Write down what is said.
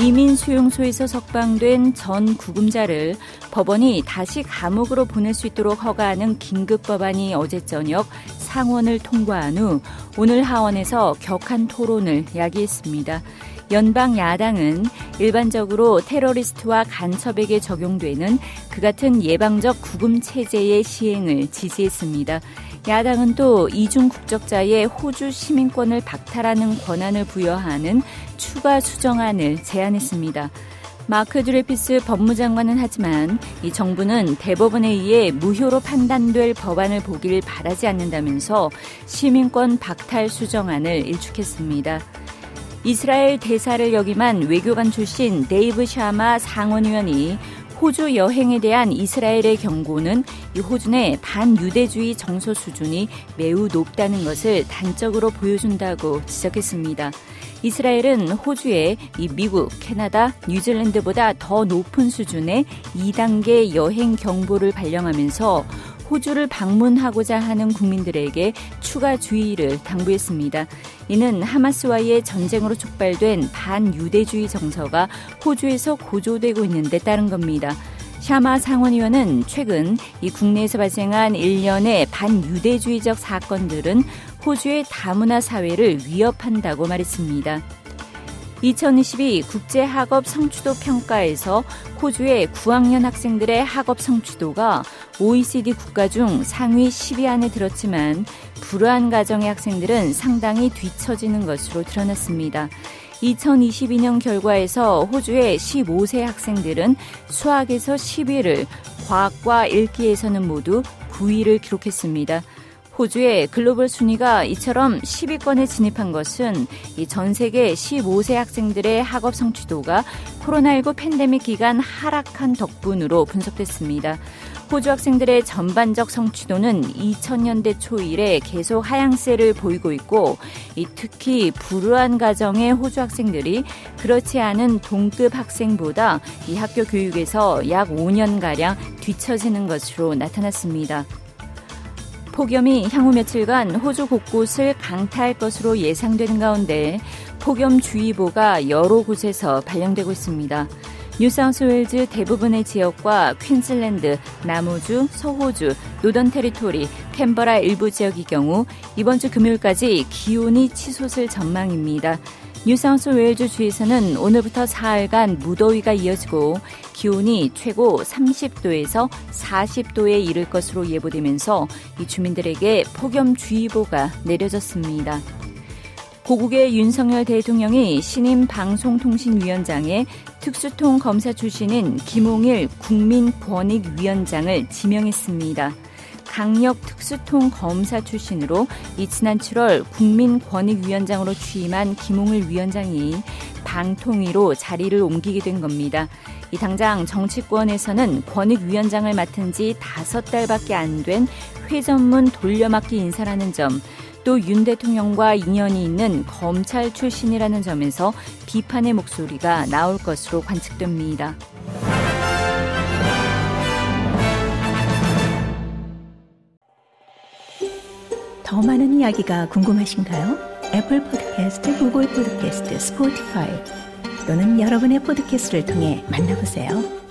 이민 수용소에서 석방된 전 구금자를 법원이 다시 감옥으로 보낼 수 있도록 허가하는 긴급 법안이 어제 저녁 상원을 통과한 후 오늘 하원에서 격한 토론을 야기했습니다. 연방 야당은 일반적으로 테러리스트와 간첩에게 적용되는 그 같은 예방적 구금 체제의 시행을 지지했습니다. 야당은 또 이중 국적자의 호주 시민권을 박탈하는 권한을 부여하는 추가 수정안을 제안했습니다. 마크 드레피스 법무장관은 하지만 이 정부는 대법원에 의해 무효로 판단될 법안을 보길 바라지 않는다면서 시민권 박탈 수정안을 일축했습니다. 이스라엘 대사를 역임한 외교관 출신 데이브 샤마 상원의원이 호주 여행에 대한 이스라엘의 경고는 이 호주 내 반유대주의 정서 수준이 매우 높다는 것을 단적으로 보여준다고 지적했습니다. 이스라엘은 호주에 이 미국, 캐나다, 뉴질랜드보다 더 높은 수준의 2단계 여행 경보를 발령하면서 호주를 방문하고자 하는 국민들에게 추가 주의를 당부했습니다. 이는 하마스와의 전쟁으로 촉발된 반유대주의 정서가 호주에서 고조되고 있는 데 따른 겁니다. 샤마 상원의원은 최근 이 국내에서 발생한 일련의 반유대주의적 사건들은 호주의 다문화 사회를 위협한다고 말했습니다. 2022 국제학업 성취도 평가에서 호주의 9학년 학생들의 학업 성취도가 OECD 국가 중 상위 10위 안에 들었지만 불우한 가정의 학생들은 상당히 뒤처지는 것으로 드러났습니다. 2022년 결과에서 호주의 15세 학생들은 수학에서 10위를, 과학과 읽기에서는 모두 9위를 기록했습니다. 호주의 글로벌 순위가 이처럼 10위권에 진입한 것은 전 세계 15세 학생들의 학업 성취도가 코로나19 팬데믹 기간 하락한 덕분으로 분석됐습니다. 호주 학생들의 전반적 성취도는 2000년대 초 이래 계속 하향세를 보이고 있고 특히 불우한 가정의 호주 학생들이 그렇지 않은 동급 학생보다 이 학교 교육에서 약 5년가량 뒤처지는 것으로 나타났습니다. 폭염이 향후 며칠간 호주 곳곳을 강타할 것으로 예상되는 가운데 폭염주의보가 여러 곳에서 발령되고 있습니다. 뉴사우스웨일즈 대부분의 지역과 퀸즐랜드, 남호주, 서호주, 노던 테리토리, 캔버라 일부 지역의 경우 이번 주 금요일까지 기온이 치솟을 전망입니다. 뉴사우스 웨일즈 주에서는 오늘부터 사흘간 무더위가 이어지고 기온이 최고 30도에서 40도에 이를 것으로 예보되면서 이 주민들에게 폭염주의보가 내려졌습니다. 고국의 윤석열 대통령이 신임 방송통신위원장에 특수통 검사 출신인 김홍일 국민권익위원장을 지명했습니다. 강력 특수통 검사 출신으로 이 지난 7월 국민권익위원장으로 취임한 김홍일 위원장이 방통위로 자리를 옮기게 된 겁니다. 이 당장 정치권에서는 권익위원장을 맡은 지 다섯 달밖에 안 된 회전문 돌려막기 인사라는 점, 또 윤 대통령과 인연이 있는 검찰 출신이라는 점에서 비판의 목소리가 나올 것으로 관측됩니다. 더 많은 이야기가 궁금하신가요? 애플 포드캐스트, 구글 포드캐스트, 스포티파이 또는 여러분의 포드캐스트를 통해 만나보세요.